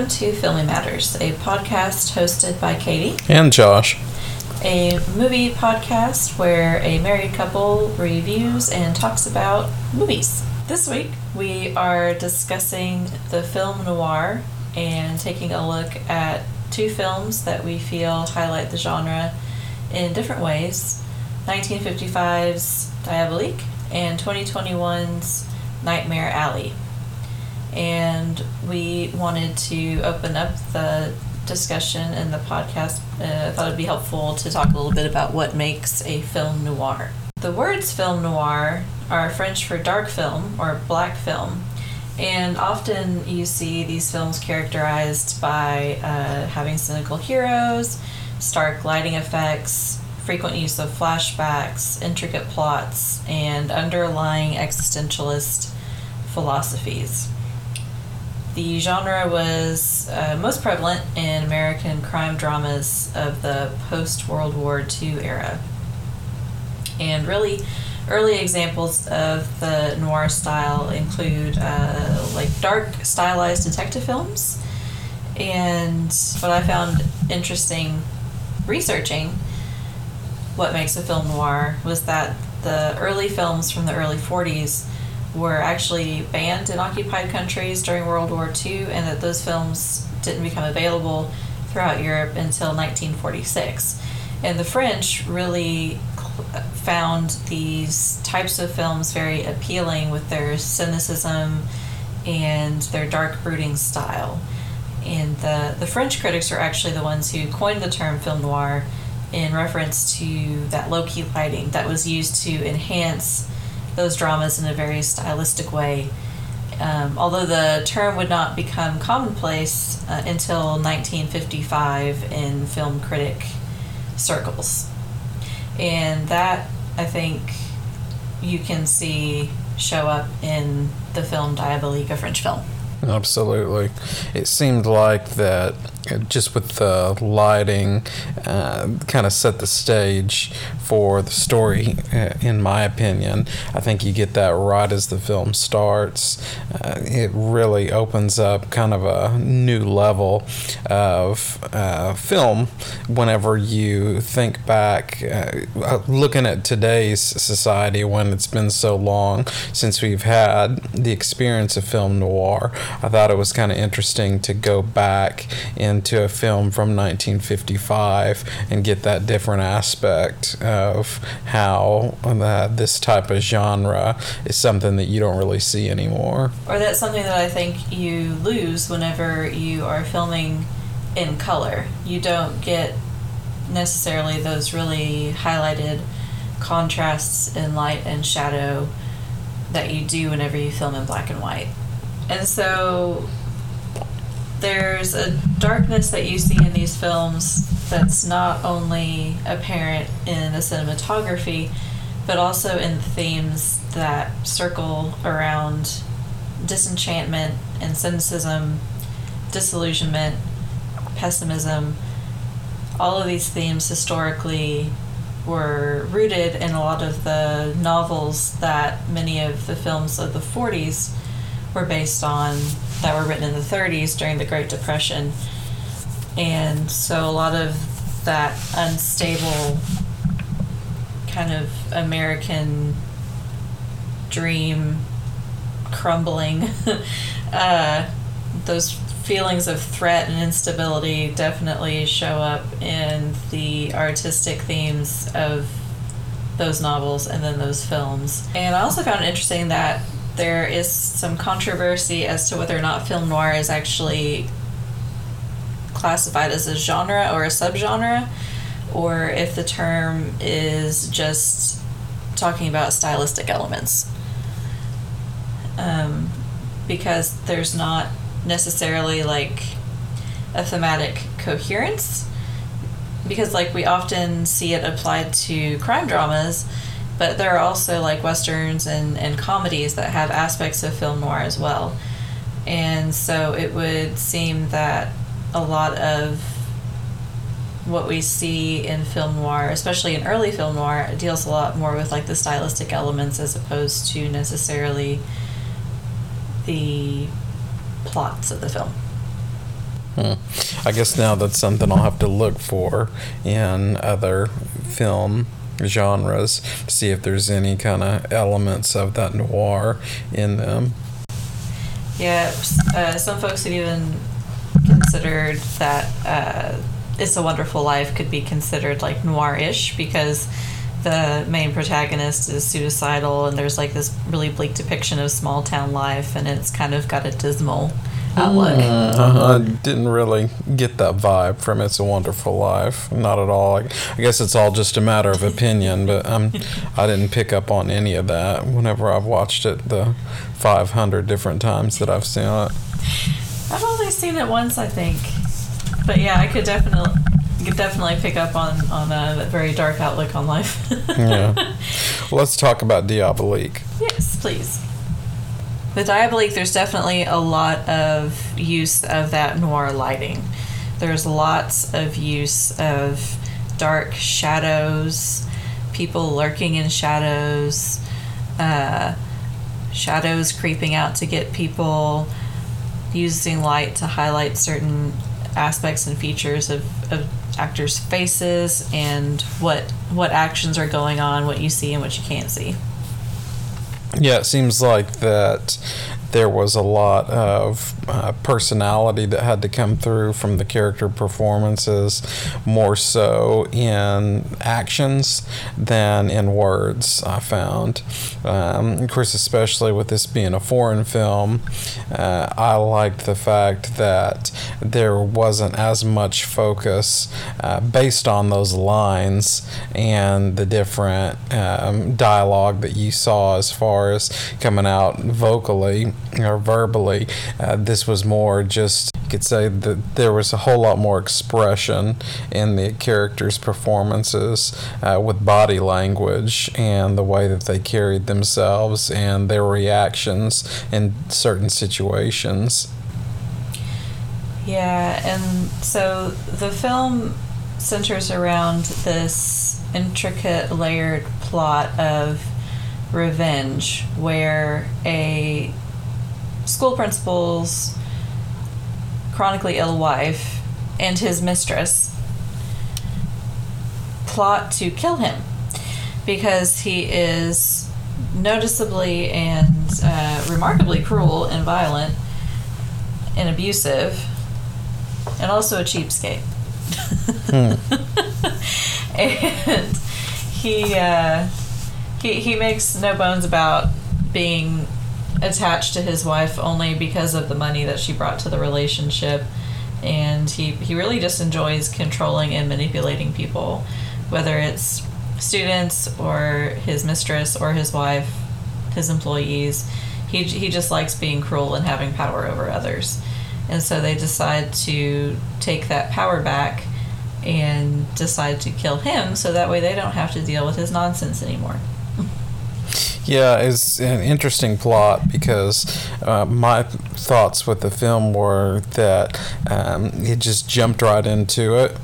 Welcome to Filming Matters, a podcast hosted by Katie, And Josh. a movie podcast where a married couple reviews and talks about movies. This week, we are discussing the film noir and taking a look at two films that we feel highlight the genre in different ways 1955's Diabolique and 2021's Nightmare Alley. And we wanted to open up the discussion in the podcast. Uh, I thought it'd be helpful to talk a little bit about what makes a film noir. The words film noir are French for dark film or black film. And often you see these films characterized by uh, having cynical heroes, stark lighting effects, frequent use of flashbacks, intricate plots, and underlying existentialist philosophies. The genre was uh, most prevalent in American crime dramas of the post World War II era. And really, early examples of the noir style include uh, like dark stylized detective films. And what I found interesting researching what makes a film noir was that the early films from the early 40s were actually banned in occupied countries during World War II, and that those films didn't become available throughout Europe until 1946. And the French really found these types of films very appealing with their cynicism and their dark brooding style. And the, the French critics are actually the ones who coined the term film noir in reference to that low key lighting that was used to enhance those dramas in a very stylistic way. Um, although the term would not become commonplace uh, until 1955 in film critic circles. And that, I think, you can see show up in the film Diabolique, a French film. Absolutely. It seemed like that uh, just with the lighting uh, kind of set the stage for the story, uh, in my opinion. I think you get that right as the film starts. Uh, it really opens up kind of a new level of uh, film whenever you think back, uh, looking at today's society when it's been so long since we've had the experience of film noir. I thought it was kind of interesting to go back into a film from 1955 and get that different aspect of how uh, this type of genre is something that you don't really see anymore. Or that's something that I think you lose whenever you are filming in color. You don't get necessarily those really highlighted contrasts in light and shadow that you do whenever you film in black and white. And so there's a darkness that you see in these films that's not only apparent in the cinematography, but also in the themes that circle around disenchantment and cynicism, disillusionment, pessimism. All of these themes historically were rooted in a lot of the novels that many of the films of the 40s were based on that were written in the 30s during the Great Depression. And so a lot of that unstable kind of American dream crumbling, uh, those feelings of threat and instability definitely show up in the artistic themes of those novels and then those films. And I also found it interesting that there is some controversy as to whether or not film noir is actually classified as a genre or a subgenre, or if the term is just talking about stylistic elements. Um, because there's not necessarily like a thematic coherence. Because, like, we often see it applied to crime dramas, but there are also like westerns and, and comedies that have aspects of film noir as well. And so it would seem that a lot of what we see in film noir, especially in early film noir, deals a lot more with like the stylistic elements as opposed to necessarily the plots of the film. Hmm. I guess now that's something I'll have to look for in other film genres to see if there's any kind of elements of that noir in them. Yeah, uh, some folks have even considered that uh, It's a Wonderful Life could be considered like noir-ish because the main protagonist is suicidal and there's like this really bleak depiction of small town life and it's kind of got a dismal outlook. Uh, I didn't really get that vibe from It's a Wonderful Life. Not at all. I, I guess it's all just a matter of opinion, but um, I didn't pick up on any of that whenever I've watched it the 500 different times that I've seen it. I've only seen it once, I think. But yeah, I could definitely could definitely pick up on on a very dark outlook on life. yeah. Well, let's talk about Diabolique. Yes, please. With Diabolique, there's definitely a lot of use of that noir lighting. There's lots of use of dark shadows, people lurking in shadows, uh, shadows creeping out to get people, using light to highlight certain aspects and features of, of actors' faces and what what actions are going on, what you see and what you can't see. Yeah, it seems like that there was a lot of uh, personality that had to come through from the character performances more so in actions than in words i found. Um, of course especially with this being a foreign film uh, i liked the fact that there wasn't as much focus uh, based on those lines and the different um, dialogue that you saw as far as coming out vocally or verbally. Uh, this was more just, you could say that there was a whole lot more expression in the characters' performances uh, with body language and the way that they carried themselves and their reactions in certain situations. Yeah, and so the film centers around this intricate, layered plot of revenge where a school principal's chronically ill wife and his mistress plot to kill him because he is noticeably and uh, remarkably cruel and violent and abusive and also a cheapskate. and he, uh, he he makes no bones about being attached to his wife only because of the money that she brought to the relationship. And he, he really just enjoys controlling and manipulating people whether it's students or his mistress or his wife his employees. He, he just likes being cruel and having power over others. And so they decide to take that power back and decide to kill him so that way they don't have to deal with his nonsense anymore yeah, it's an interesting plot because uh, my thoughts with the film were that um, it just jumped right into it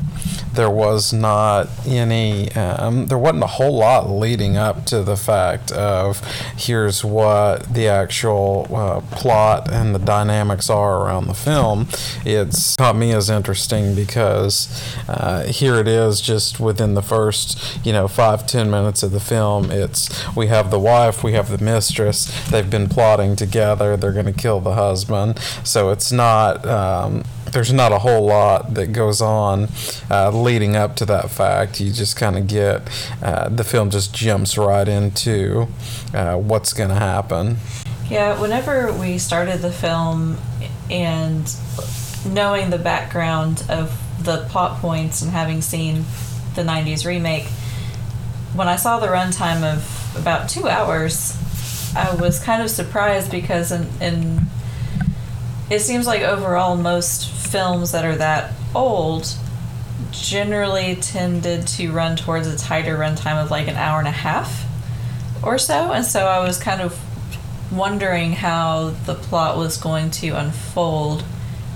there was not any, um, there wasn't a whole lot leading up to the fact of here's what the actual uh, plot and the dynamics are around the film. It's caught me as interesting because uh, here it is just within the first, you know, five, ten minutes of the film. It's we have the wife, we have the mistress, they've been plotting together, they're going to kill the husband. So it's not, um, there's not a whole lot that goes on uh, leading up to that fact. You just kind of get uh, the film just jumps right into uh, what's going to happen. Yeah, whenever we started the film and knowing the background of the plot points and having seen the 90s remake, when I saw the runtime of about two hours, I was kind of surprised because in, in it seems like overall most films that are that old generally tended to run towards a tighter runtime of like an hour and a half or so. And so I was kind of wondering how the plot was going to unfold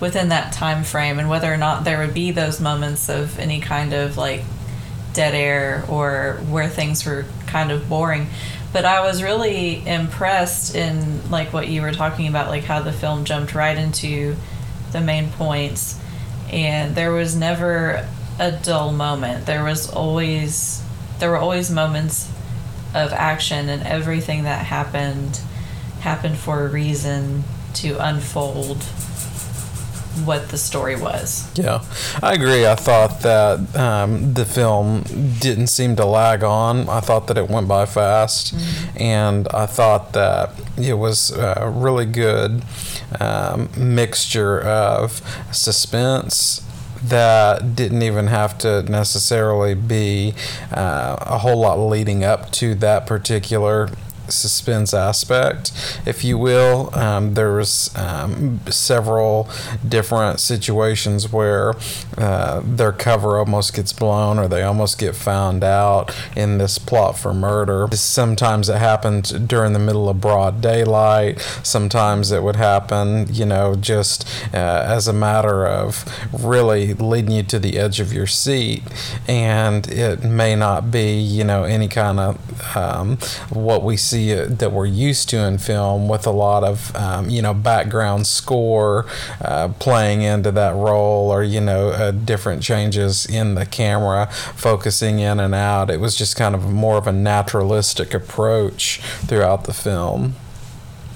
within that time frame and whether or not there would be those moments of any kind of like dead air or where things were kind of boring but I was really impressed in like what you were talking about, like how the film jumped right into the main points, and there was never a dull moment. There was always there were always moments of action and everything that happened happened for a reason to unfold what the story was. Yeah, I agree. I thought that um, the film didn't seem to lag on. I thought that it went by fast, and I thought that it was a really good um, mixture of suspense that didn't even have to necessarily be uh, a whole lot leading up to that particular suspense aspect, if you will. Um, there was um, several different situations where uh, their cover almost gets blown or they almost get found out in this plot for murder. Sometimes it happened during the middle of broad daylight. Sometimes it would happen, you know, just uh, as a matter of really leading you to the edge of your seat. And it may not be, you know, any kind of um, what we see it, that we're used to in film with a lot of um, you know background score uh, playing into that role or you know uh, different changes in the camera focusing in and out it was just kind of more of a naturalistic approach throughout the film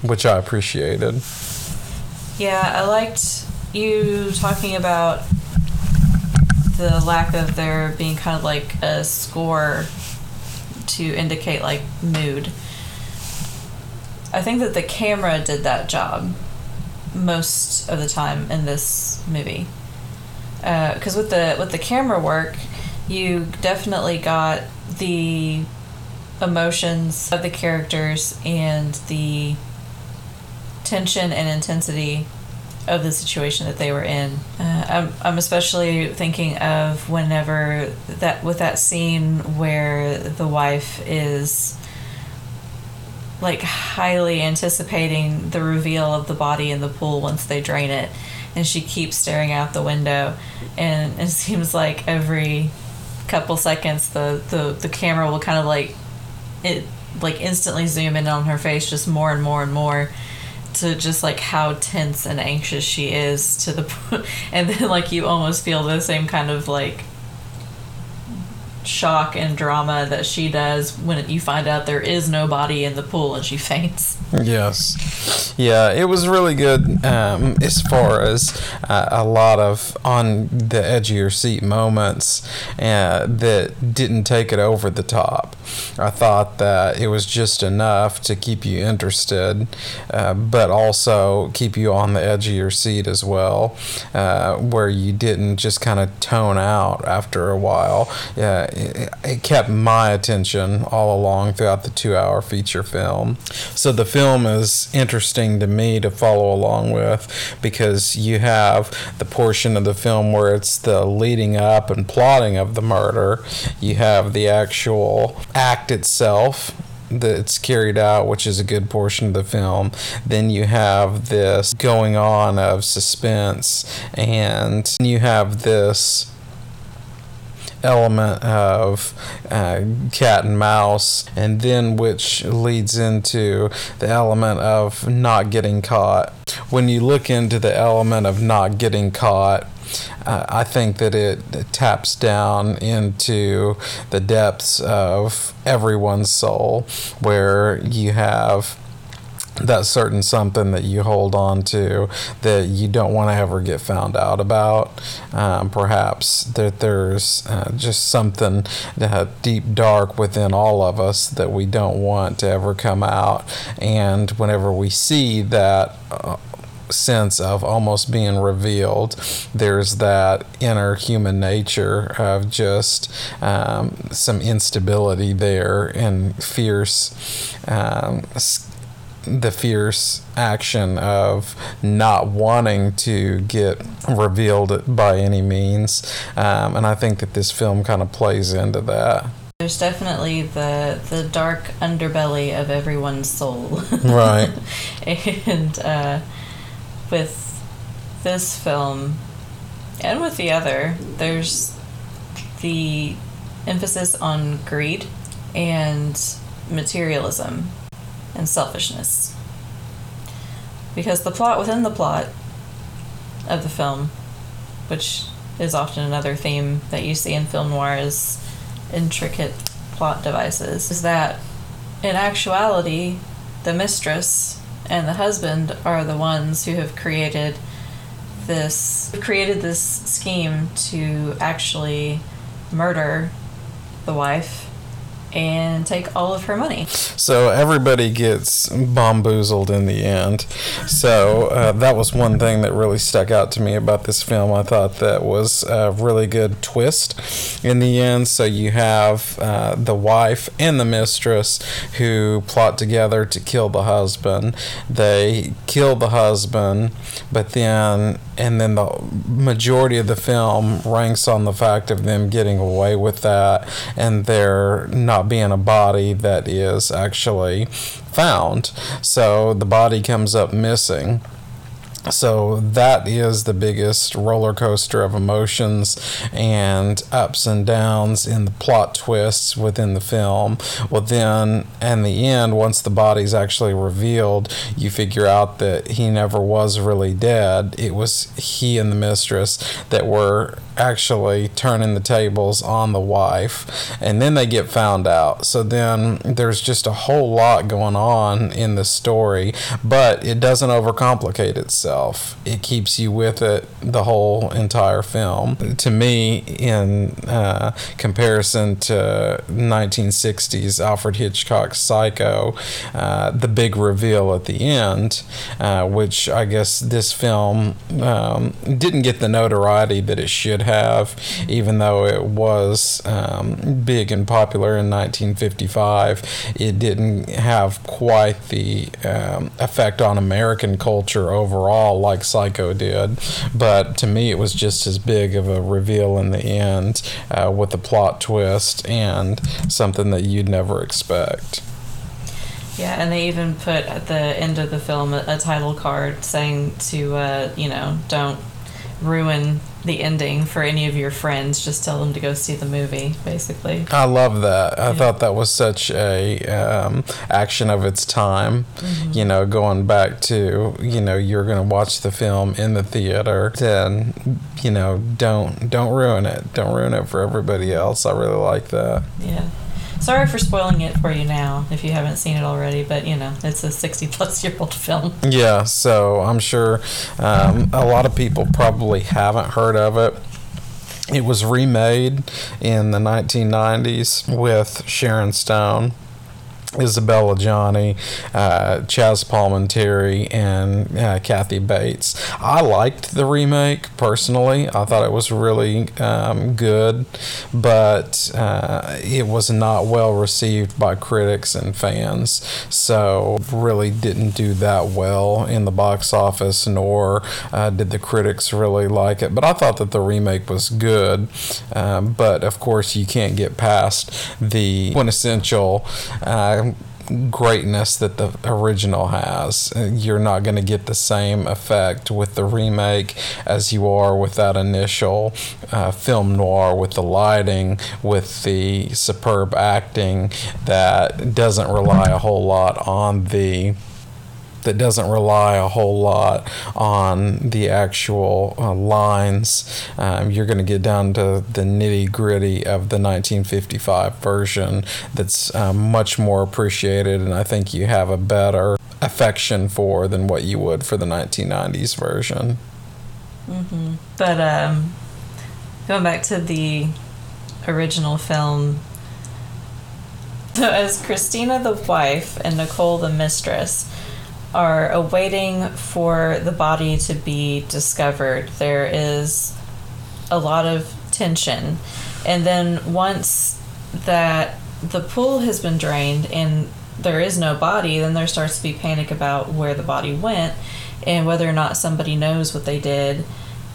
which I appreciated Yeah, I liked you talking about the lack of there being kind of like a score to indicate like mood. I think that the camera did that job most of the time in this movie. Because with the with the camera work, you definitely got the emotions of the characters and the tension and intensity of the situation that they were in. Uh, I'm, I'm especially thinking of whenever that with that scene where the wife is like highly anticipating the reveal of the body in the pool once they drain it. And she keeps staring out the window. And it seems like every couple seconds the, the, the camera will kind of like it like instantly zoom in on her face just more and more and more to just like how tense and anxious she is to the and then like you almost feel the same kind of like shock and drama that she does when you find out there is no body in the pool and she faints Yes. Yeah, it was really good um, as far as uh, a lot of on the edge of your seat moments uh, that didn't take it over the top. I thought that it was just enough to keep you interested, uh, but also keep you on the edge of your seat as well, uh, where you didn't just kind of tone out after a while. Yeah, it, it kept my attention all along throughout the two hour feature film. So the film is interesting to me to follow along with because you have the portion of the film where it's the leading up and plotting of the murder. You have the actual act itself that's carried out, which is a good portion of the film. Then you have this going on of suspense, and you have this element of uh, cat and mouse, and then which leads into the element of not getting caught. When you look into the element of not getting caught, uh, I think that it taps down into the depths of everyone's soul, where you have that certain something that you hold on to that you don't want to ever get found out about. Um, perhaps that there's uh, just something uh, deep dark within all of us that we don't want to ever come out. And whenever we see that. Uh, sense of almost being revealed. There's that inner human nature of just um, some instability there and fierce um, the fierce action of not wanting to get revealed by any means. Um, and I think that this film kind of plays into that. There's definitely the the dark underbelly of everyone's soul. Right. and uh, with this film and with the other, there's the emphasis on greed and materialism and selfishness. Because the plot within the plot of the film which is often another theme that you see in film noir is intricate plot devices, is that in actuality, the mistress and the husband are the ones who have created this created this scheme to actually murder the wife and take all of her money. So everybody gets bamboozled in the end. So uh, that was one thing that really stuck out to me about this film. I thought that was a really good twist in the end. So you have uh, the wife and the mistress who plot together to kill the husband. They kill the husband, but then and then the majority of the film ranks on the fact of them getting away with that and there not being a body that is actually found. So the body comes up missing. So that is the biggest roller coaster of emotions and ups and downs in the plot twists within the film. Well, then, in the end, once the body's actually revealed, you figure out that he never was really dead. It was he and the mistress that were actually turning the tables on the wife, and then they get found out. So then there's just a whole lot going on in the story, but it doesn't overcomplicate itself. It keeps you with it the whole entire film. To me, in uh, comparison to 1960s Alfred Hitchcock's Psycho, uh, the big reveal at the end, uh, which I guess this film um, didn't get the notoriety that it should have, even though it was um, big and popular in 1955. It didn't have quite the um, effect on American culture overall like Psycho did, but to me, it was just as big of a reveal in the end uh, with the plot twist and something that you'd never expect. Yeah, and they even put at the end of the film a, a title card saying to, uh, you know, don't ruin the ending for any of your friends. Just tell them to go see the movie, basically. I love that. I Yeah. thought that was such a um, action of its time. You know, going back to you know you're going to watch the film in the theater, then you know don't don't ruin it. Don't ruin it for everybody else. I really like that. Yeah. Sorry for spoiling it for you now if you haven't seen it already, but you know, it's a 60 plus year old film. Yeah, so I'm sure um, a lot of people probably haven't heard of it. It was remade in the 1990s with Sharon Stone. Isabelle Adjani, uh, Chazz Palminteri, and uh, Kathy Bates. I liked the remake personally. I thought it was really um, good, but uh, it was not well received by critics and fans. So really didn't do that well in the box office, nor uh, did the critics really like it. But I thought that the remake was good. Um, but of course, you can't get past the quintessential. Greatness that the original has. Uh, You're not going to get the same effect with the remake as you are with that initial uh, film noir with the lighting, with the superb acting that doesn't rely a whole lot on the that doesn't rely a whole lot on the actual uh, lines. Um, you're going to get down to the nitty gritty of the 1955 version that's um, much more appreciated, and I think you have a better affection for than what you would for the 1990s version. But um, going back to the original film, so as Christina the wife and Nicole the mistress are awaiting for the body to be discovered, there is a lot of tension. And then once that the pool has been drained and there is no body, then there starts to be panic about where the body went and whether or not somebody knows what they did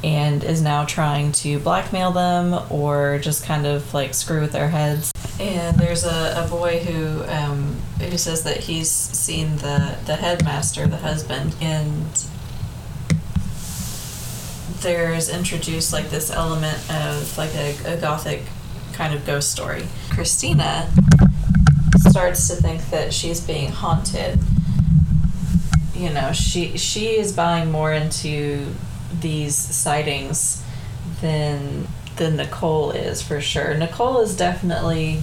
and is now trying to blackmail them or just kind of like screw with their heads. And there's a, a boy who um, who says that he's seen the, the headmaster, the husband, and there's introduced like this element of like a, a gothic kind of ghost story. Christina starts to think that she's being haunted. You know, she she is buying more into these sightings than than Nicole is for sure. Nicole is definitely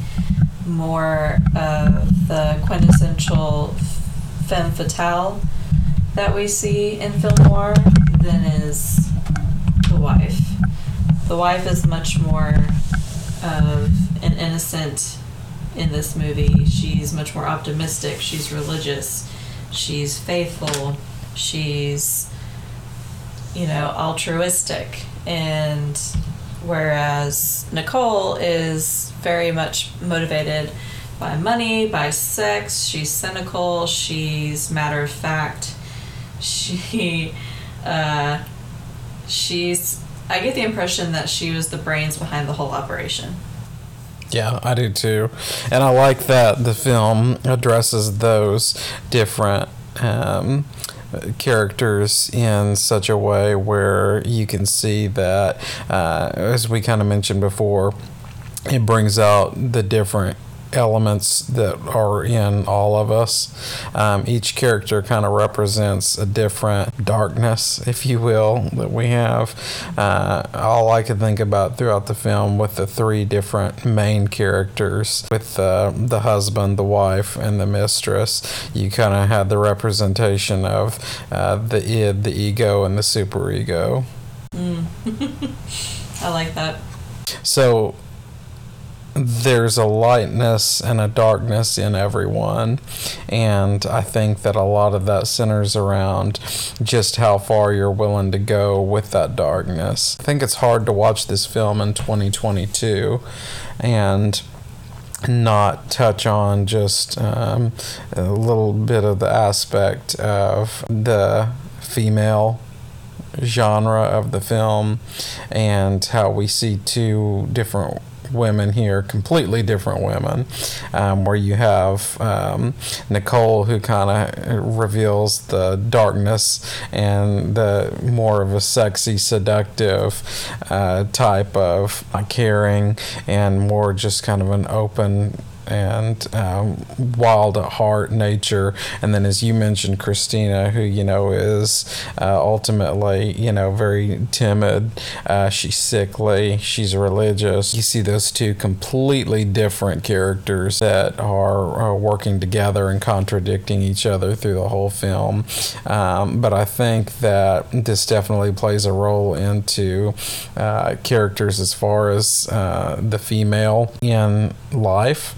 more of the quintessential femme fatale that we see in film noir than is the wife. The wife is much more of an innocent in this movie. She's much more optimistic. She's religious. She's faithful. She's, you know, altruistic. And whereas Nicole is very much motivated by money, by sex. She's cynical. She's matter of fact. She, uh, she's. I get the impression that she was the brains behind the whole operation. Yeah, I do too. And I like that the film addresses those different um, characters in such a way where you can see that, uh, as we kind of mentioned before, it brings out the different elements that are in all of us. Um, each character kind of represents a different darkness, if you will, that we have. Uh, all I could think about throughout the film with the three different main characters, with uh, the husband, the wife, and the mistress, you kind of had the representation of uh, the id, the ego, and the superego. Mm. I like that. So there's a lightness and a darkness in everyone. And I think that a lot of that centers around just how far you're willing to go with that darkness. I think it's hard to watch this film in 2022 and not touch on just um, a little bit of the aspect of the female genre of the film and how we see two different women here, completely different women, um, where you have um, Nicole who kind of reveals the darkness and the more of a sexy, seductive uh, type of caring and more just kind of an open and um, wild at heart nature. And then, as you mentioned, Christina, who you know is uh, ultimately you know very timid. Uh, she's sickly. She's religious. You see those two completely different characters that are, working together and contradicting each other through the whole film. Um, but I think that this definitely plays a role into uh, characters as far as uh, the female in life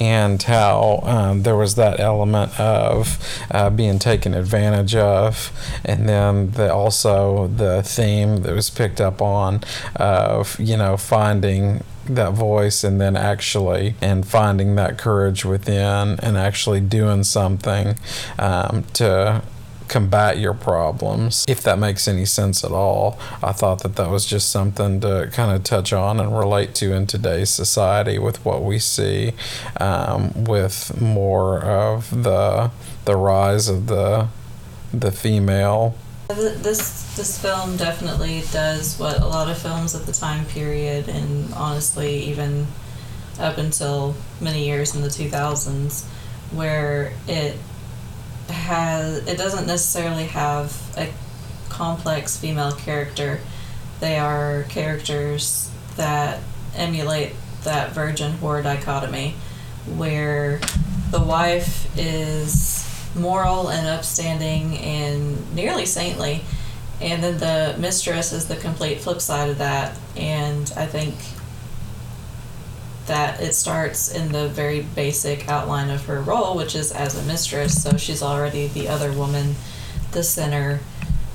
and how um, there was that element of uh, being taken advantage of, and then the, also the theme that was picked up on of you know finding that voice and then actually and finding that courage within and actually doing something um, to combat your problems, if that makes any sense at all. I thought that that was just something to kind of touch on and relate to in today's society with what we see um, with more of the the rise of the the female. This this film definitely does what a lot of films at the time period, and honestly, even up until many years in the 2000s, where it has it doesn't necessarily have a complex female character. They are characters that emulate that virgin whore dichotomy where the wife is moral and upstanding and nearly saintly and then the mistress is the complete flip side of that and i think that it starts in the very basic outline of her role, which is as a mistress. So she's already the other woman, the sinner,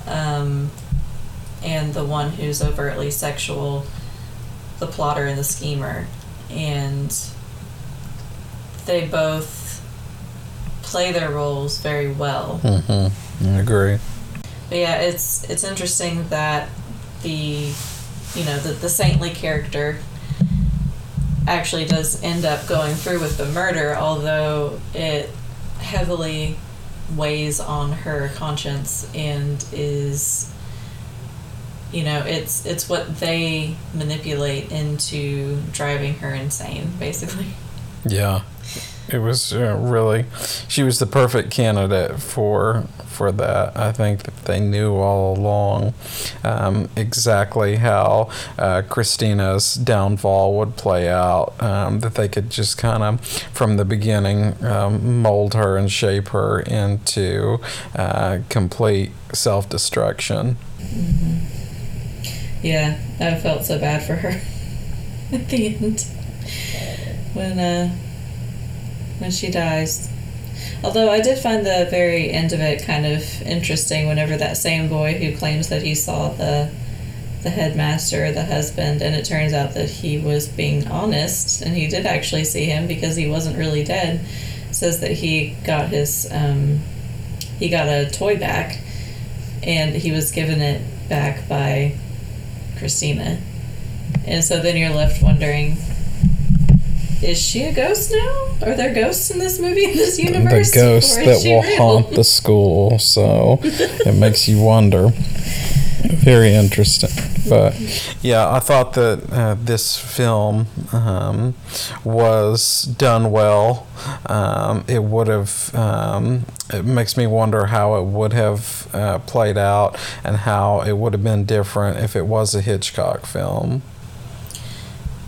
um, and the one who's overtly sexual, the plotter and the schemer. And they both play their roles very well. Mm-hmm. I agree. But yeah, it's it's interesting that the you know the, the saintly character actually does end up going through with the murder, although it heavily weighs on her conscience and is you know it's it's what they manipulate into driving her insane basically. Yeah. It was uh, really she was the perfect candidate for for that. I think that they knew all along um, exactly how uh, Christina's downfall would play out. Um, that they could just kind of, from the beginning, um, mold her and shape her into uh, complete self destruction. Yeah, I felt so bad for her at the end when uh, when she dies. Although I did find the very end of it kind of interesting. Whenever that same boy who claims that he saw the the headmaster, the husband, and it turns out that he was being honest and he did actually see him because he wasn't really dead. Says that he got his um, he got a toy back and he was given it back by Christina. And so then you're left wondering is she a ghost now? Are there ghosts in this movie, in this universe? The ghost that will real? haunt the school. So it makes you wonder. Very interesting. But yeah, I thought that uh, this film um, was done well. Um, it would have, um, it makes me wonder how it would have uh, played out and how it would have been different if it was a Hitchcock film.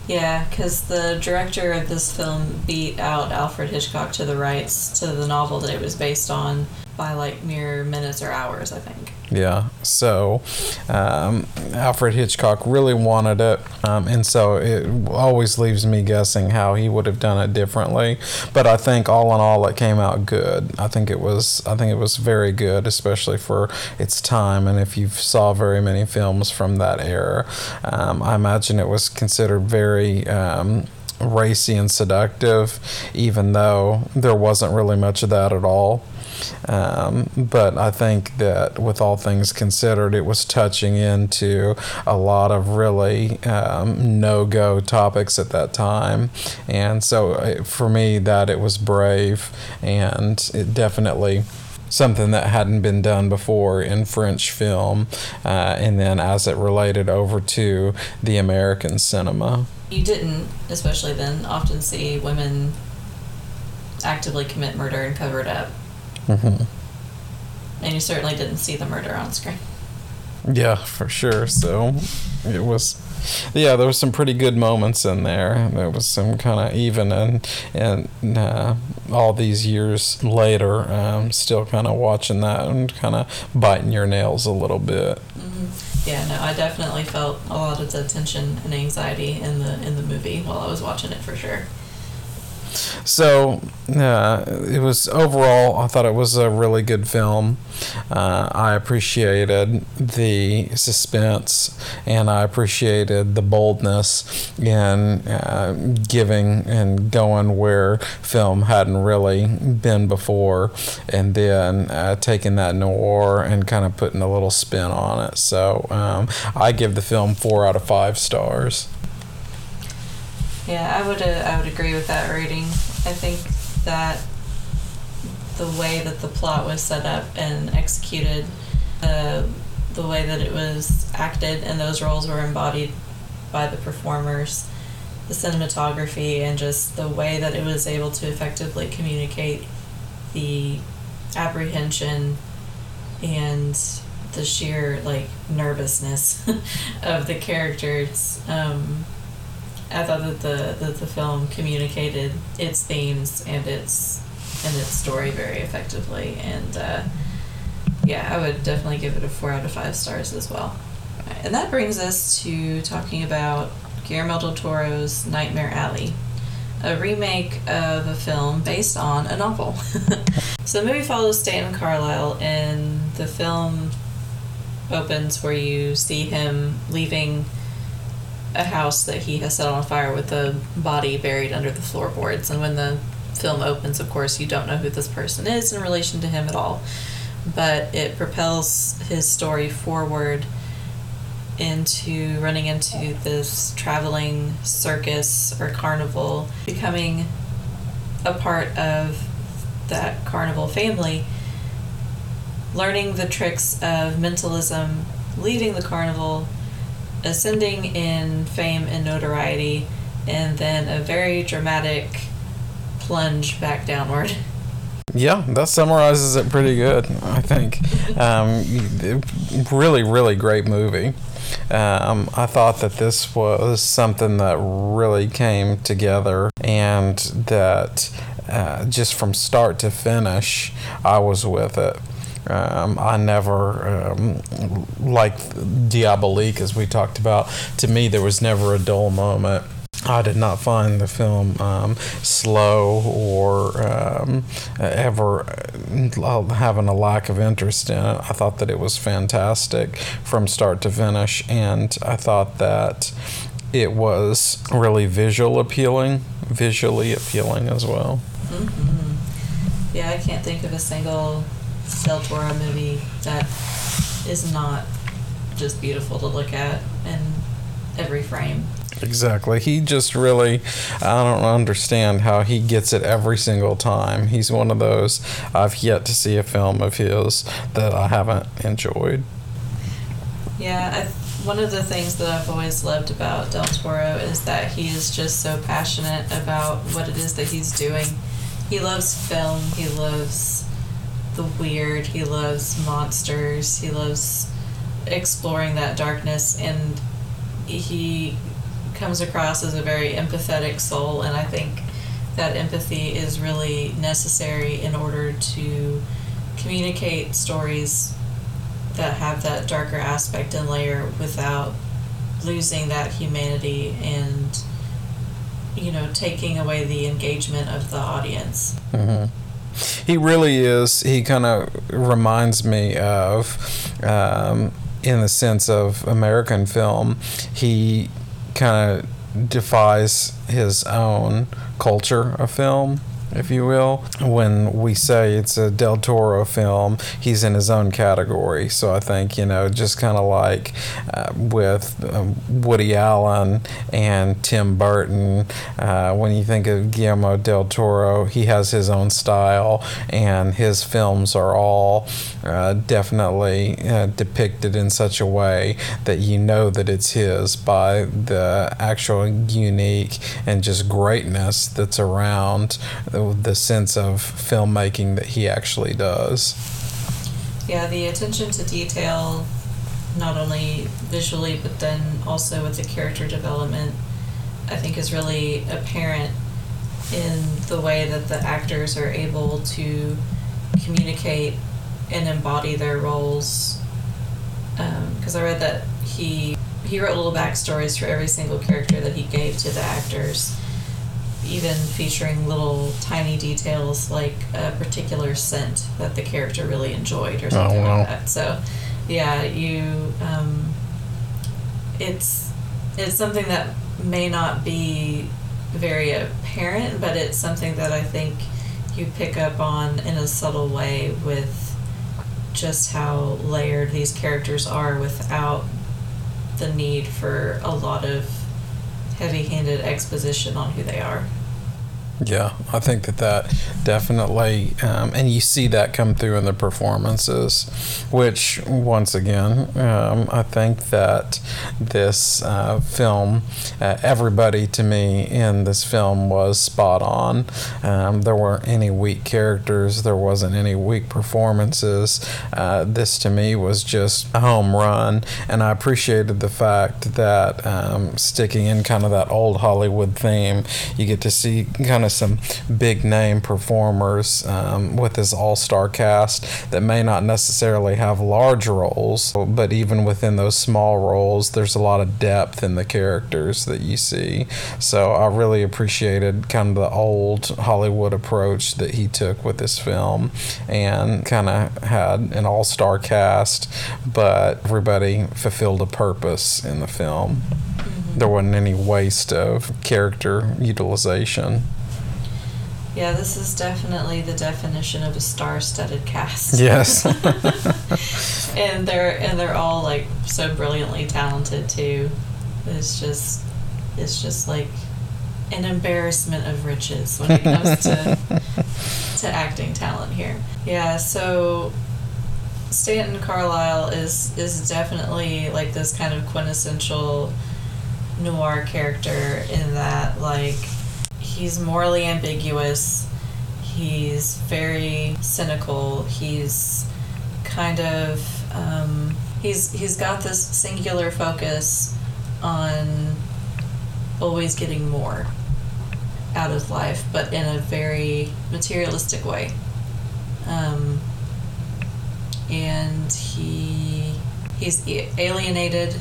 Yeah, because the director of this film beat out Alfred Hitchcock to the rights to the novel that it was based on by like mere minutes or hours, I think. Yeah. So um, Alfred Hitchcock really wanted it, um, and so it always leaves me guessing how he would have done it differently. But I think all in all, it came out good. I think it was. I think it was very good, especially for its time. And if you saw very many films from that era, um, I imagine it was considered very. Um, racy and seductive, even though there wasn't really much of that at all. Um, but I think that with all things considered, it was touching into a lot of really um, no go topics at that time. And so uh, for me, that it was brave and it definitely something that hadn't been done before in French film, uh, and then as it related over to the American cinema. You didn't, especially then, often see women actively commit murder and cover it up. Hmm And you certainly didn't see the murder on screen. Yeah, for sure. So it was, yeah, there was some pretty good moments in there. There was some kind of even and and uh, all these years later, um, still kind of watching that and kind of biting your nails a little bit. hmm Yeah, no, I definitely felt a lot of the tension and anxiety in the in the movie while I was watching it for sure. So uh, it was overall. I thought it was a really good film. Uh, I appreciated the suspense, and I appreciated the boldness in uh, giving and going where film hadn't really been before, and then uh, taking that noir and kind of putting a little spin on it. So um, I give the film four out of five stars. Yeah, I would uh, I would agree with that rating. I think that the way that the plot was set up and executed, uh, the way that it was acted, and those roles were embodied by the performers, the cinematography, and just the way that it was able to effectively communicate the apprehension and the sheer like nervousness of the characters. Um, I thought that the that the film communicated its themes and its and its story very effectively, and uh, yeah, I would definitely give it a four out of five stars as well. And that brings us to talking about Guillermo del Toro's Nightmare Alley, a remake of a film based on a novel. so the movie follows Stanton Carlisle, and the film opens where you see him leaving a house that he has set on fire with a body buried under the floorboards. And when the film opens, of course, you don't know who this person is in relation to him at all. But it propels his story forward into running into this traveling circus or carnival, becoming a part of that carnival family, learning the tricks of mentalism, leaving the carnival, ascending in fame and notoriety, and then a very dramatic plunge back downward. Yeah, that summarizes it pretty good, I think. Um, really, really great movie. Um, I thought that this was something that really came together and that uh, just from start to finish, I was with it. Um, I never, um, like Diabolique, as we talked about, to me, there was never a dull moment. I did not find the film um, slow or um, ever uh, having a lack of interest in it. I thought that it was fantastic from start to finish, and I thought that it was really visual appealing, visually appealing as well. Mm-hmm. Yeah, I can't think of a single Del Toro movie that is not just beautiful to look at in every frame. Exactly. He just really, I don't understand how he gets it every single time. He's one of those, I've yet to see a film of his that I haven't enjoyed. Yeah, I, one of the things that I've always loved about Del Toro is that he is just so passionate about what it is that he's doing. He loves film, he loves the weird, he loves monsters, he loves exploring that darkness, and he comes across as a very empathetic soul, and I think that empathy is really necessary in order to communicate stories that have that darker aspect and layer without losing that humanity and you know taking away the engagement of the audience. Mm-hmm. He really is. He kind of reminds me of, um, in the sense of American film, he kind of defies his own culture of film if you will. When we say it's a Del Toro film, he's in his own category. So I think, you know, just kind of like uh, with um, Woody Allen and Tim Burton, uh, when you think of Guillermo del Toro, he has his own style, and his films are all uh, definitely uh, depicted in such a way that you know that it's his by the actual unique and just greatness that's around the sense of filmmaking that he actually does. Yeah, the attention to detail, not only visually, but then also with the character development, I think is really apparent in the way that the actors are able to communicate and embody their roles. Because um, I read that he he wrote little backstories for every single character that he gave to the actors even featuring little tiny details like a particular scent that the character really enjoyed or something oh, wow. like that. So, yeah, you, um, it's it's something that may not be very apparent, but it's something that I think you pick up on in a subtle way with just how layered these characters are without the need for a lot of heavy-handed exposition on who they are. Yeah, I think that that definitely, um, and you see that come through in the performances, which once again, um, I think that this uh, film, uh, everybody to me in this film was spot on. Um, there weren't any weak characters, there wasn't any weak performances. Uh, this to me was just a home run, and I appreciated the fact that um, sticking in kind of that old Hollywood theme, you get to see kind kind of some big name performers um, with his all star cast that may not necessarily have large roles, but even within those small roles, there's a lot of depth in the characters that you see. So I really appreciated kind of the old Hollywood approach that he took with this film and kind of had an all star cast, but everybody fulfilled a purpose in the film there wasn't any waste of character utilization. Yeah, this is definitely the definition of a star-studded cast. Yes. and they're and they're all like so brilliantly talented too. It's just it's just like an embarrassment of riches when it comes to to acting talent here. Yeah, so Stanton Carlisle is is definitely like this kind of quintessential noir character in that like he's morally ambiguous. He's very cynical. He's kind of um, he's he's got this singular focus on always getting more out of life, but in a very materialistic way. Um, and he he's alienated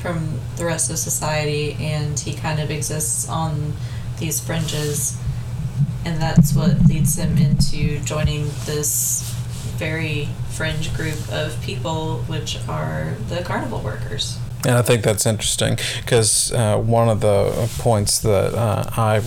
from the rest of society, and he kind of exists on these fringes, and that's what leads him into joining this very fringe group of people, which are the carnival workers. And I think that's interesting because uh, one of the points that uh, I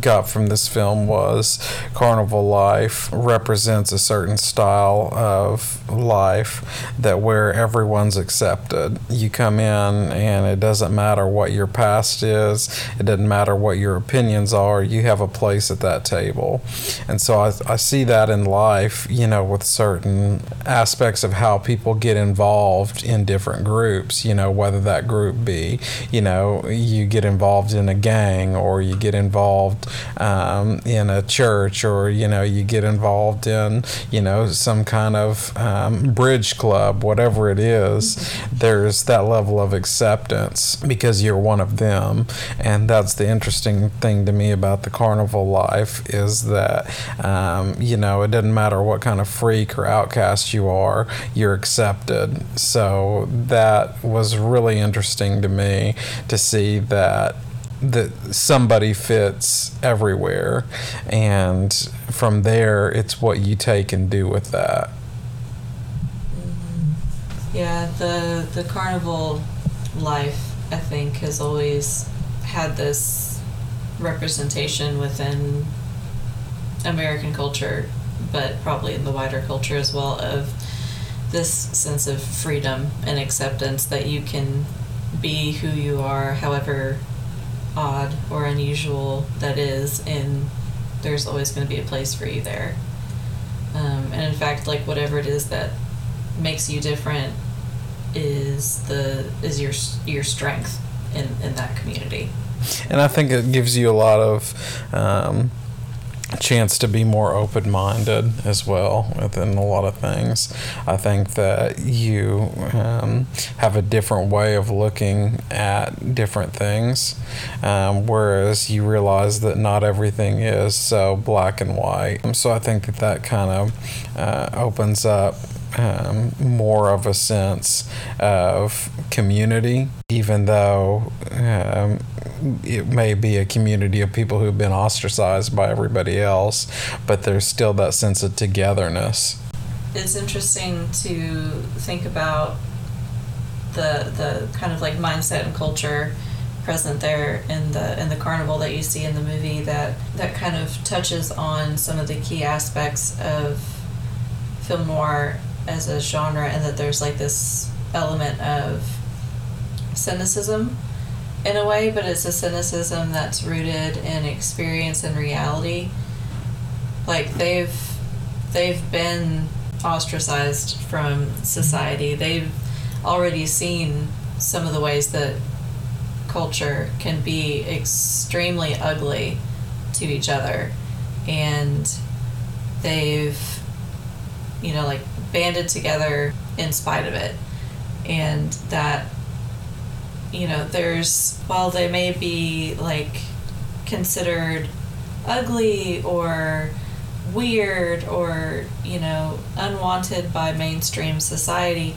got from this film was carnival life represents a certain style of life that where everyone's accepted. You come in and it doesn't matter what your past is, it doesn't matter what your opinions are, you have a place at that table. And so I, I see that in life, you know, with certain aspects of how people get involved in different groups, you know, whether that group be, you know, you get involved in a gang or you get involved um, in a church or, you know, you get involved in, you know, some kind of um, bridge club, whatever it is, there's that level of acceptance because you're one of them. And that's the interesting thing to me about the carnival life is that, um, you know, it doesn't matter what kind of freak or outcast you are, you're accepted. So that was really really interesting to me to see that that somebody fits everywhere and from there it's what you take and do with that mm-hmm. yeah the the carnival life i think has always had this representation within american culture but probably in the wider culture as well of this sense of freedom and acceptance that you can be who you are, however odd or unusual that is, and there's always going to be a place for you there. Um, and in fact, like whatever it is that makes you different is the is your your strength in in that community. And I think it gives you a lot of. Um, chance to be more open minded as well within a lot of things. I think that you um, have a different way of looking at different things, um, whereas you realize that not everything is so black and white. So I think that that kind of uh, opens up um, more of a sense of community, even though um, it may be a community of people who've been ostracized by everybody else, but there's still that sense of togetherness. It's interesting to think about the the kind of like mindset and culture present there in the in the carnival that you see in the movie that that kind of touches on some of the key aspects of film noir as a genre and that there's like this element of cynicism in a way, but it's a cynicism that's rooted in experience and reality. Like they've they've been ostracized from society. Mm-hmm. They've already seen some of the ways that culture can be extremely ugly to each other and they've you know like banded together in spite of it and that you know, there's while they may be like considered ugly or weird or, you know, unwanted by mainstream society,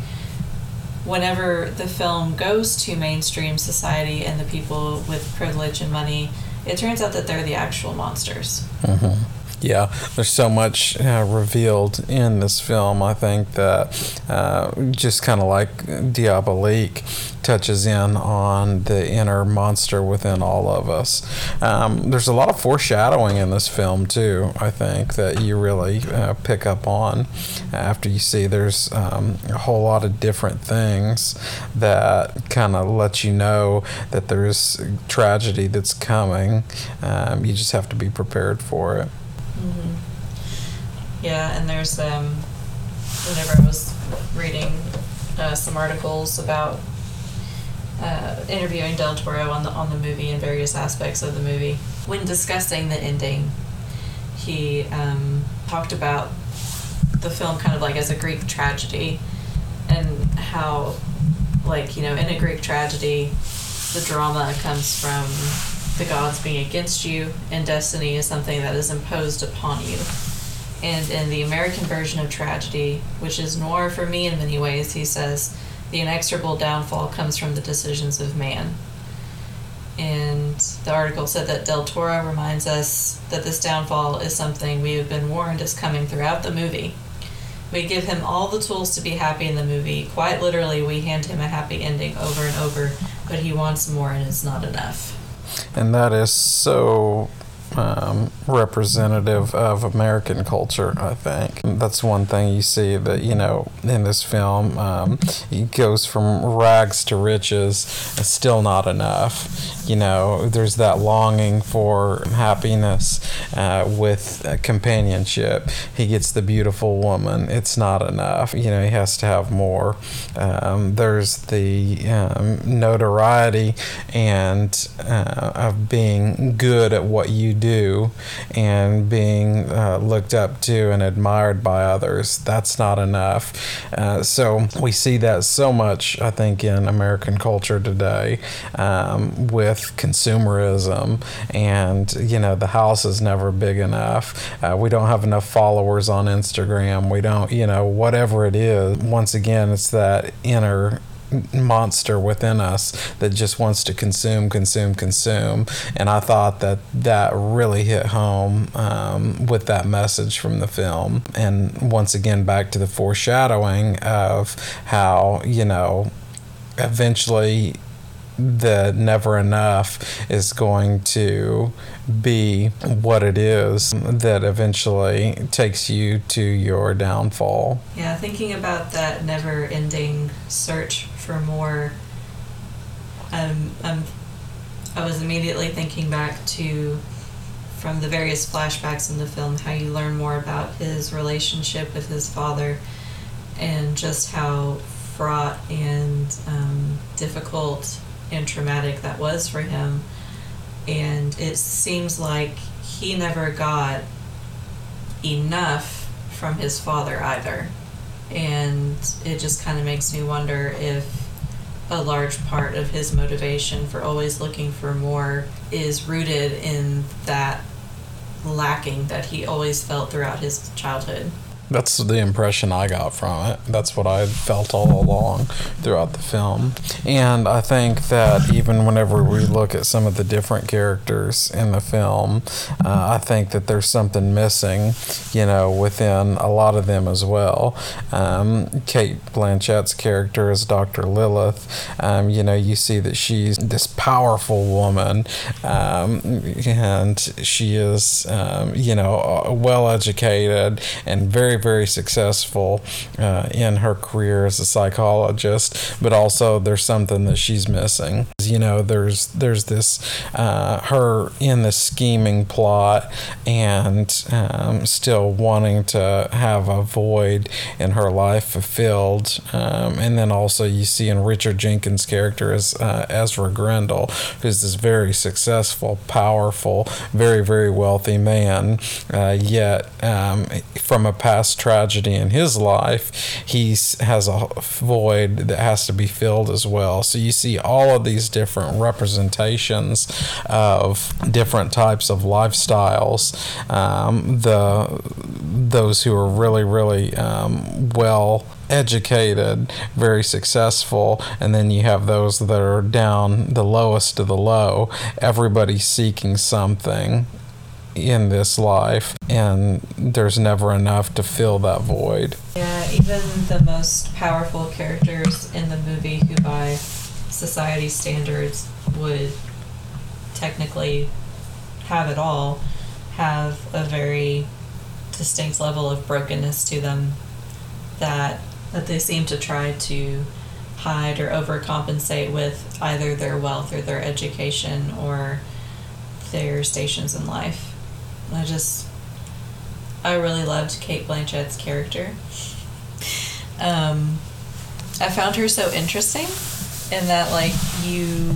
whenever the film goes to mainstream society and the people with privilege and money, it turns out that they're the actual monsters. Mm-hmm yeah, there's so much uh, revealed in this film. I think that uh, just kind of like Diabolique touches in on the inner monster within all of us. Um, there's a lot of foreshadowing in this film too. I think that you really uh, pick up on after you see there's um, a whole lot of different things that kind of let you know that there's tragedy that's coming. Um, you just have to be prepared for it. Mm-hmm. Yeah, and there's um, whenever I was reading uh, some articles about uh, interviewing Del Toro on the on the movie and various aspects of the movie, when discussing the ending, he um, talked about the film kind of like as a Greek tragedy and how, like, you know, in a Greek tragedy, the drama comes from the gods being against you, and destiny is something that is imposed upon you. And in the American version of tragedy, which is noir for me in many ways, he says, the inexorable downfall comes from the decisions of man. And the article said that Del Toro reminds us that this downfall is something we have been warned is coming throughout the movie. We give him all the tools to be happy in the movie. Quite literally, we hand him a happy ending over and over, but he wants more and it's not enough. And that is so um, representative of American culture, I think. That's one thing you see that, you know, in this film. Um, he goes from rags to riches, still not enough. You know, there's that longing for happiness uh, with uh, companionship. He gets the beautiful woman, it's not enough. You know, he has to have more. Um, there's the um, notoriety and uh, of being good at what you do and being uh, looked up to and admired by others. That's not enough. Uh, so we see that so much, I think, in American culture today um, with consumerism and, you know, the house is never big enough. Uh, we don't have enough followers on Instagram. We don't, you know, whatever it is. Once again, it's that inner monster within us that just wants to consume, consume, consume. And I thought that that really hit home um, with that message from the film. And once again, back to the foreshadowing of how, you know, eventually the never enough is going to be what it is that eventually takes you to your downfall. Yeah, thinking about that never ending search for more, um, um, I was immediately thinking back to from the various flashbacks in the film how you learn more about his relationship with his father and just how fraught and um, difficult and traumatic that was for him. And it seems like he never got enough from his father either. And it just kind of makes me wonder if a large part of his motivation for always looking for more is rooted in that lacking that he always felt throughout his childhood. That's the impression I got from it. That's what I felt all along throughout the film. And I think that even whenever we look at some of the different characters in the film, uh, I think that there's something missing, you know, within a lot of them as well. Um, Cate Blanchett's character is Dr. Lilith. Um, you know, you see that she's this powerful woman, um, and she is, um, you know, well educated and very very, successful uh, in her career as a psychologist, but also there's something that she's missing. You know, there's there's this uh, her in the scheming plot and um, still wanting to have a void in her life fulfilled, um, and then also you see in Richard Jenkins' character as uh, Ezra Grindle, who's this very successful, powerful, very very wealthy man, uh, yet um, from a past tragedy in his life, he has a void that has to be filled as well. So you see all of these different representations of different types of lifestyles. Um, the those who are really, really um, well educated, very successful, and then you have those that are down the lowest of the low. Everybody seeking something in this life, and there's never enough to fill that void. Yeah, even the most powerful characters in the movie, who by society standards would technically have it all, have a very distinct level of brokenness to them that that they seem to try to hide or overcompensate with either their wealth or their education or their stations in life. I just, I really loved Cate Blanchett's character. Um, I found her so interesting in that, like, you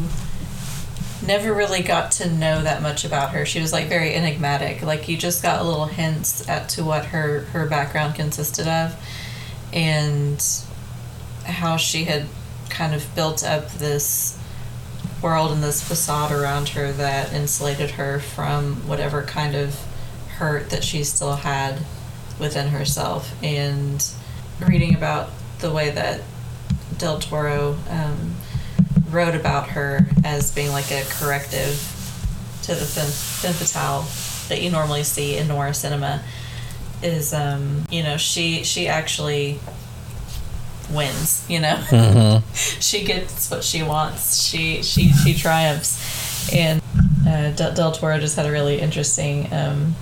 never really got to know that much about her. She was like very enigmatic. Like you just got a little hints at to what her her background consisted of, and how she had kind of built up this world and this facade around her that insulated her from whatever kind of hurt that she still had within herself. And reading about the way that Del Toro um, wrote about her as being like a corrective to the femme, femme fatale that you normally see in noir cinema is um, you know she she actually wins you know? Mm-hmm. she gets what she wants. She she she triumphs. And uh, Del, Del Toro just had a really interesting um,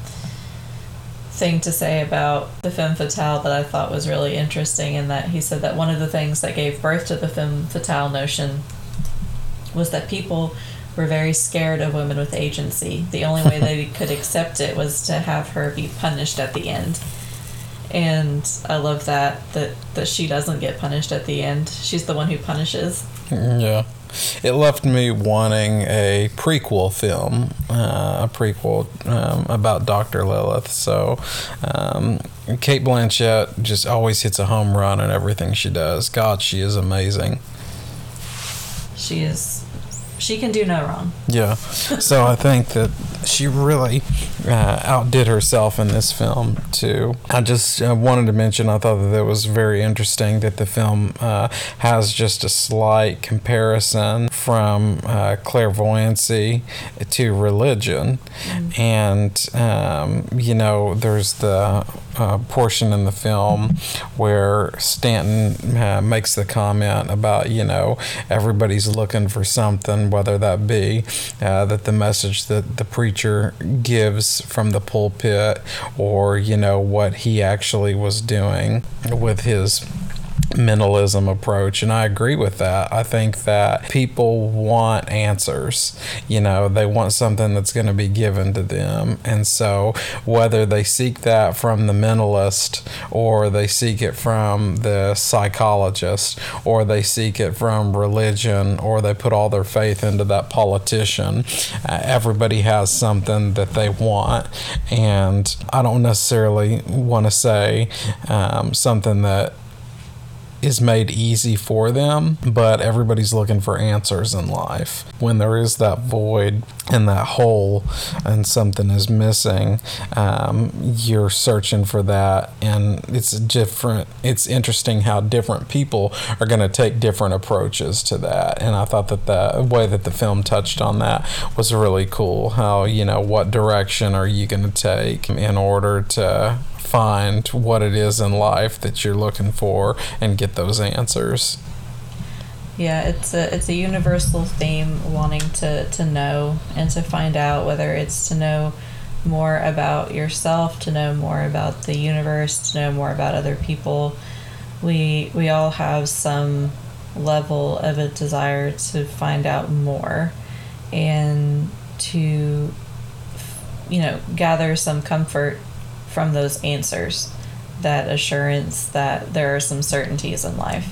thing to say about the femme fatale that I thought was really interesting in that he said that one of the things that gave birth to the femme fatale notion was that people were very scared of women with agency. The only way they could accept it was to have her be punished at the end. And I love that that that she doesn't get punished at the end. She's the one who punishes. Yeah. It left me wanting a prequel film, uh, a prequel um, about Dr. Lilith. So, um, Cate Blanchett just always hits a home run in everything she does. God, she is amazing. She is she can do no wrong. Yeah. So I think that she really uh, outdid herself in this film too. I just uh, wanted to mention I thought that it was very interesting that the film uh, has just a slight comparison from uh, clairvoyancy to religion, and um, you know there's the uh, portion in the film where Stanton uh, makes the comment about you know everybody's looking for something, whether that be uh, that the message that the preacher gives from the pulpit, or you know what he actually was doing with his mentalism approach and I agree with that. I think that people want answers. You know, they want something that's going to be given to them. And so whether they seek that from the mentalist or they seek it from the psychologist or they seek it from religion or they put all their faith into that politician, uh, everybody has something that they want. And I don't necessarily want to say um, something that is made easy for them, but everybody's looking for answers in life. When there is that void and that hole and something is missing, um, you're searching for that. And it's different. It's interesting how different people are going to take different approaches to that. And I thought that the way that the film touched on that was really cool. How, you know, what direction are you going to take in order to find what it is in life that you're looking for and get those answers. Yeah, it's a it's a universal theme wanting to to know and to find out whether it's to know more about yourself, to know more about the universe, to know more about other people. We we all have some level of a desire to find out more and to you know gather some comfort from those answers that assurance that there are some certainties in life.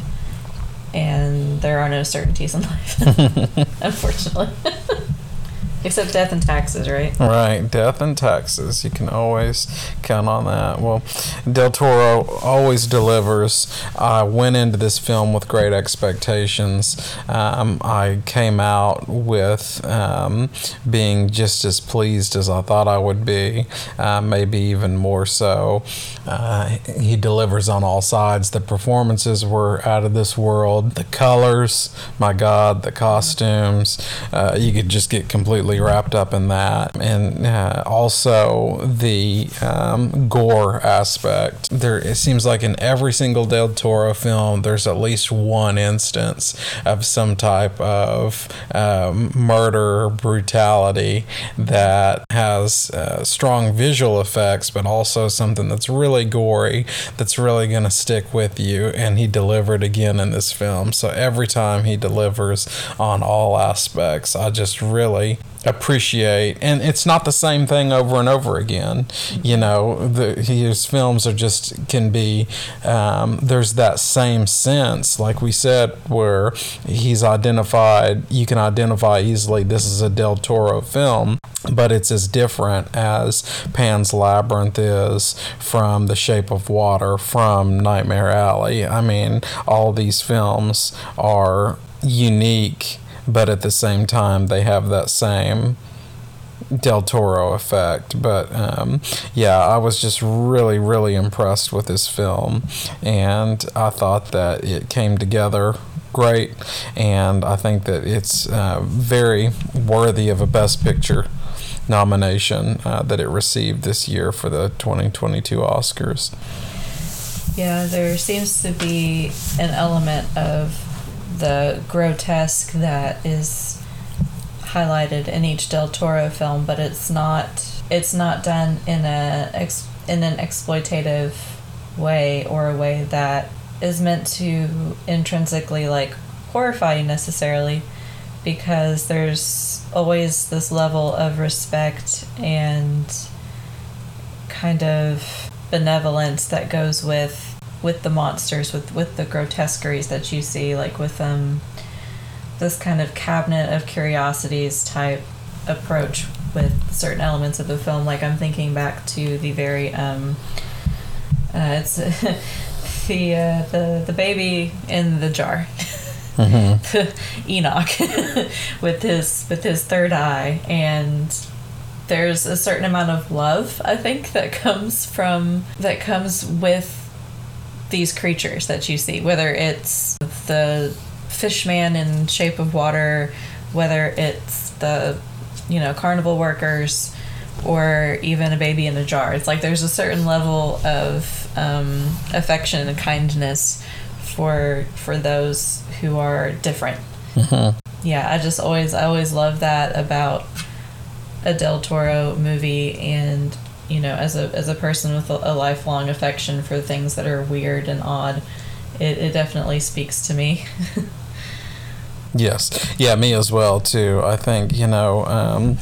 And there are no certainties in life unfortunately except death and taxes right Right, death and taxes. You can always count on that. Well, Del Toro always delivers. I went into this film with great expectations. Um, I came out with um, being just as pleased as I thought I would be, uh, maybe even more so. Uh, he delivers on all sides. The performances were out of this world. The colors, my God, the costumes. Uh, you could just get completely wrapped up in that. And uh, also the um, gore aspect. There, it seems like in every single Del Toro film, there's at least one instance of some type of um, murder brutality that has uh, strong visual effects, but also something that's really gory, that's really going to stick with you. And he delivered again in this film. So every time he delivers on all aspects, I just really appreciate and it's not the same thing over and over again. You know the, his films are just can be um, there's that same sense like we said where he's identified you can identify easily this is a del toro film but it's as different as pan's labyrinth is from the shape of water from nightmare alley. I mean all these films are unique but at the same time they have that same Del Toro effect. But um, yeah, I was just really, really impressed with this film, and I thought that it came together great, and I think that it's uh, very worthy of a Best Picture nomination uh, that it received this year for the 2022 Oscars. Yeah, there seems to be an element of the grotesque that is highlighted in each Del Toro film, but it's not it's not done in a ex, in an exploitative way or a way that is meant to intrinsically like horrify you necessarily because there's always this level of respect and kind of benevolence that goes with with the monsters with with the grotesqueries that you see like with um this kind of cabinet of curiosities type approach with certain elements of the film. Like i'm thinking back to the very um uh, it's the uh, the the baby in the jar. Mm-hmm. enoch with his with his third eye. And there's a certain amount of love i think that comes from that comes with these creatures that you see, whether it's the fishman in Shape of Water, whether it's the, you know, carnival workers, or even a baby in a jar. It's like there's a certain level of um, affection and kindness for for those who are different. Mm-hmm. Yeah, I just always I always love that about a Del Toro movie, and you know, as a as a person with a, a lifelong affection for things that are weird and odd, it, it definitely speaks to me. yes, yeah, me as well too. I think you know. Um,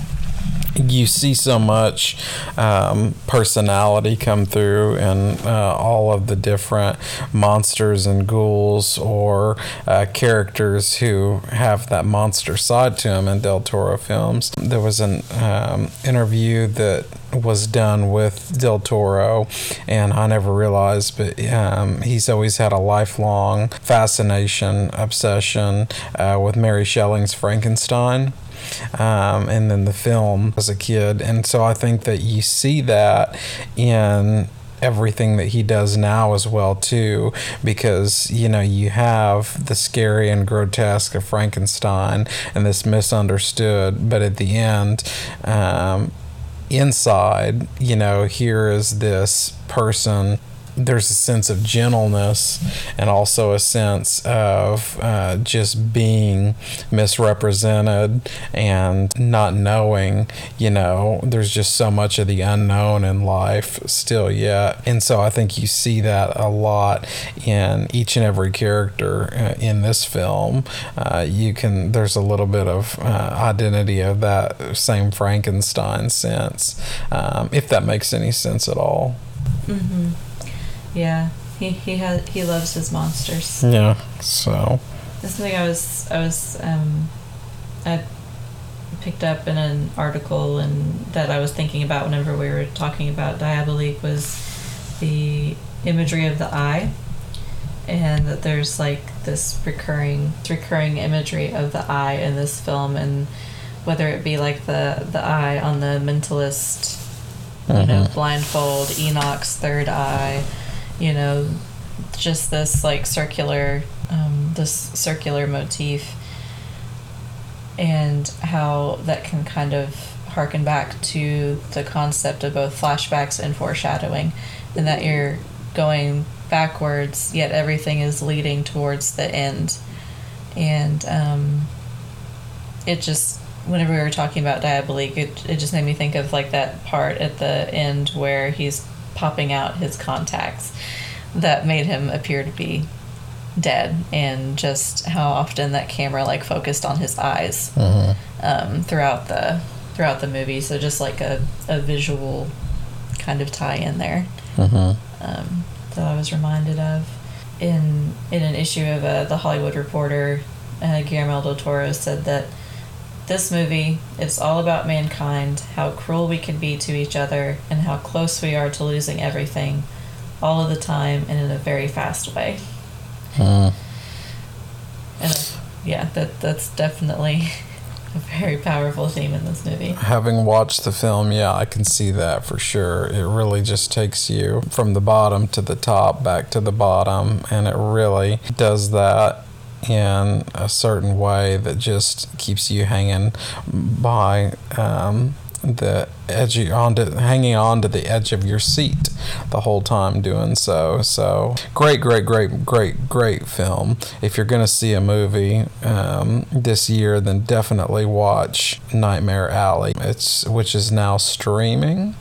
you see so much um, personality come through in uh, all of the different monsters and ghouls or uh, characters who have that monster side to them in Del Toro films. There was an um, interview that was done with Del Toro, and I never realized, but um, he's always had a lifelong fascination, obsession uh, with Mary Shelley's Frankenstein um, and then the film as a kid. And so I think that you see that in everything that he does now as well too because you know you have the scary and grotesque of frankenstein and this misunderstood but at the end um, inside you know here is this person there's a sense of gentleness and also a sense of uh, just being misrepresented and not knowing you know there's just so much of the unknown in life still yet. And so i think you see that a lot in each and every character uh, in this film. Uh, you can there's a little bit of uh, identity of that same frankenstein sense um, if that makes any sense at all. Mm-hmm. Yeah, he he has he loves his monsters. Yeah, so. This thing I was I was um, I picked up in an article and that I was thinking about whenever we were talking about Diabolique was the imagery of the eye, and that there's like this recurring recurring imagery of the eye in this film and whether it be like the the eye on the mentalist you mm-hmm. know blindfold enoch's third eye you know, just this like circular, um, this circular motif, and how that can kind of harken back to the concept of both flashbacks and foreshadowing, and that you're going backwards, yet everything is leading towards the end. And um, it just, whenever we were talking about Diabolique, it, it just made me think of like that part at the end where he's popping out his contacts that made him appear to be dead and just how often that camera like focused on his eyes mm-hmm. um, throughout the throughout the movie. So just like a, a visual kind of tie in there Mm-hmm. um, that I was reminded of in in an issue of uh, the Hollywood Reporter. Uh, Guillermo del Toro said that this movie it's all about mankind, how cruel we can be to each other, and how close we are to losing everything, all of the time and in a very fast way. Mm. And uh, yeah, that that's definitely a very powerful theme in this movie. Having watched the film, yeah, I can see that for sure. It really just takes you from the bottom to the top, back to the bottom, and it really does that in a certain way that just keeps you hanging by um, the edge of, onto hanging on to the edge of your seat the whole time doing so. So great great great great great film. If you're gonna see a movie um, this year then definitely watch nightmare alley. It's which is now streaming.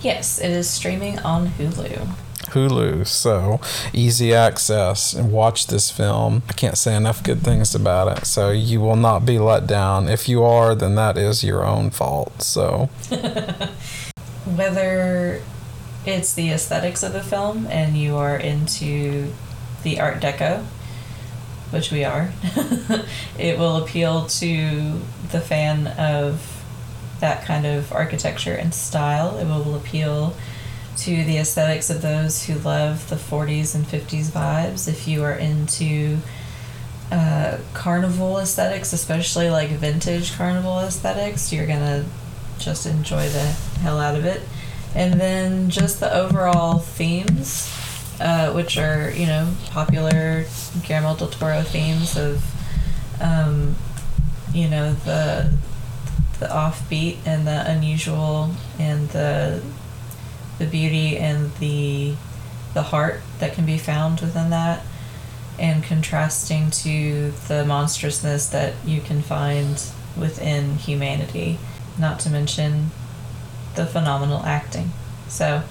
Yes, it is streaming on Hulu. Hulu, so easy access and watch this film. I can't say enough good things about it, so you will not be let down. If you are, then that is your own fault. So, Whether it's the aesthetics of the film and you are into the Art Deco, which we are, it will appeal to the fan of that kind of architecture and style. It will appeal to the aesthetics of those who love the 40s and 50s vibes. If you are into uh, carnival aesthetics, especially like vintage carnival aesthetics, you're gonna just enjoy the hell out of it. And then just the overall themes, uh, which are you know popular Guillermo del Toro themes of, um, you know the the offbeat and the unusual and the the beauty and the the heart that can be found within that and contrasting to the monstrousness that you can find within humanity not to mention the phenomenal acting. So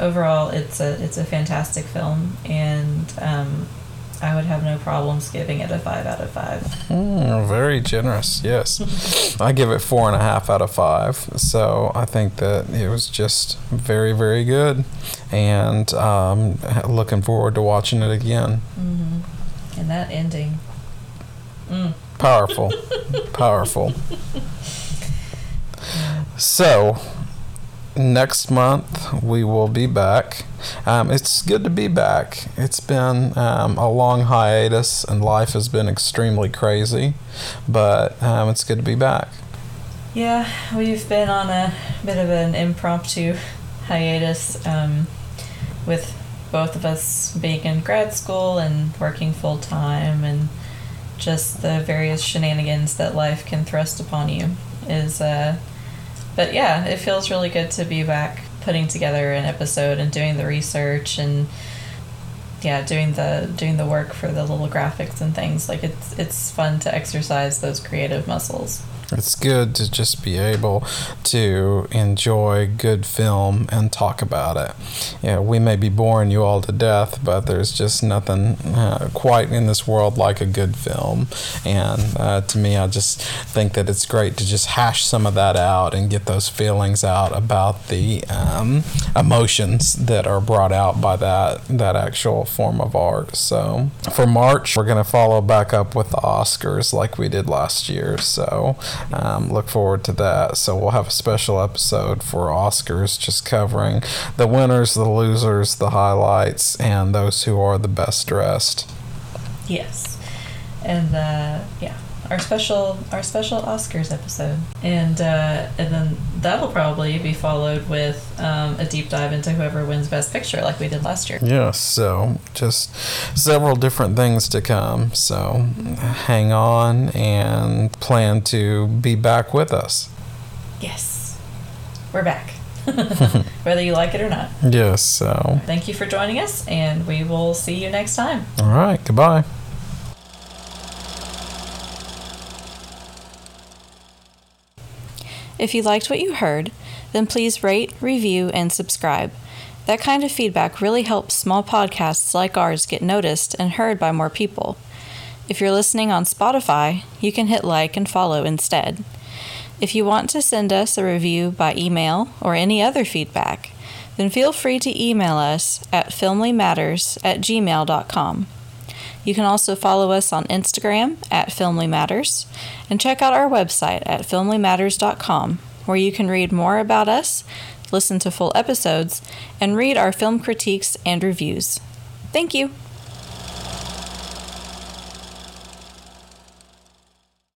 overall it's a it's a fantastic film and um, I would have no problems giving it a five out of five. mm, very generous. Yes, I give it four and a half out of five. So I think that it was just very, very good, and um, looking forward to watching it again. Mm-hmm. And that ending. Mm. Powerful, powerful. So, next month we will be back. Um, it's good to be back. It's been um, a long hiatus and life has been extremely crazy, but um, it's good to be back. Yeah, we've been on a bit of an impromptu hiatus um, with both of us being in grad school and working full time and just the various shenanigans that life can thrust upon you is uh but yeah it feels really good to be back putting together an episode and doing the research and yeah doing the doing the work for the little graphics and things. Like it's it's fun to exercise those creative muscles It's good to just be able to enjoy good film and talk about it. Yeah, we may be boring you all to death, but there's just nothing uh, quite in this world like a good film. And uh, to me, I just think that it's great to just hash some of that out and get those feelings out about the um, emotions that are brought out by that that actual form of art. So for March, we're gonna follow back up with the Oscars like we did last year. So um, look forward to that. So we'll have a special episode for Oscars, just covering the winners, the losers, the highlights, and those who are the best dressed. Yes, and uh, yeah, our special our special Oscars episode, and uh, and then that'll probably be followed with um, a deep dive into whoever wins Best Picture, like we did last year. Yes, so just several different things to come. So hang on and plan to be back with us. Yes, we're back, whether you like it or not. Yes, so Thank you for joining us, and we will see you next time. all right, goodbye. If you liked what you heard, then please rate, review, and subscribe. That kind of feedback really helps small podcasts like ours get noticed and heard by more people. If you're listening on Spotify, you can hit like and follow instead. If you want to send us a review by email or any other feedback, then feel free to email us at filmlymatters at gmail.com. You can also follow us on Instagram at Filmly Matters and check out our website at filmlymatters.com where you can read more about us, listen to full episodes, and read our film critiques and reviews. Thank you!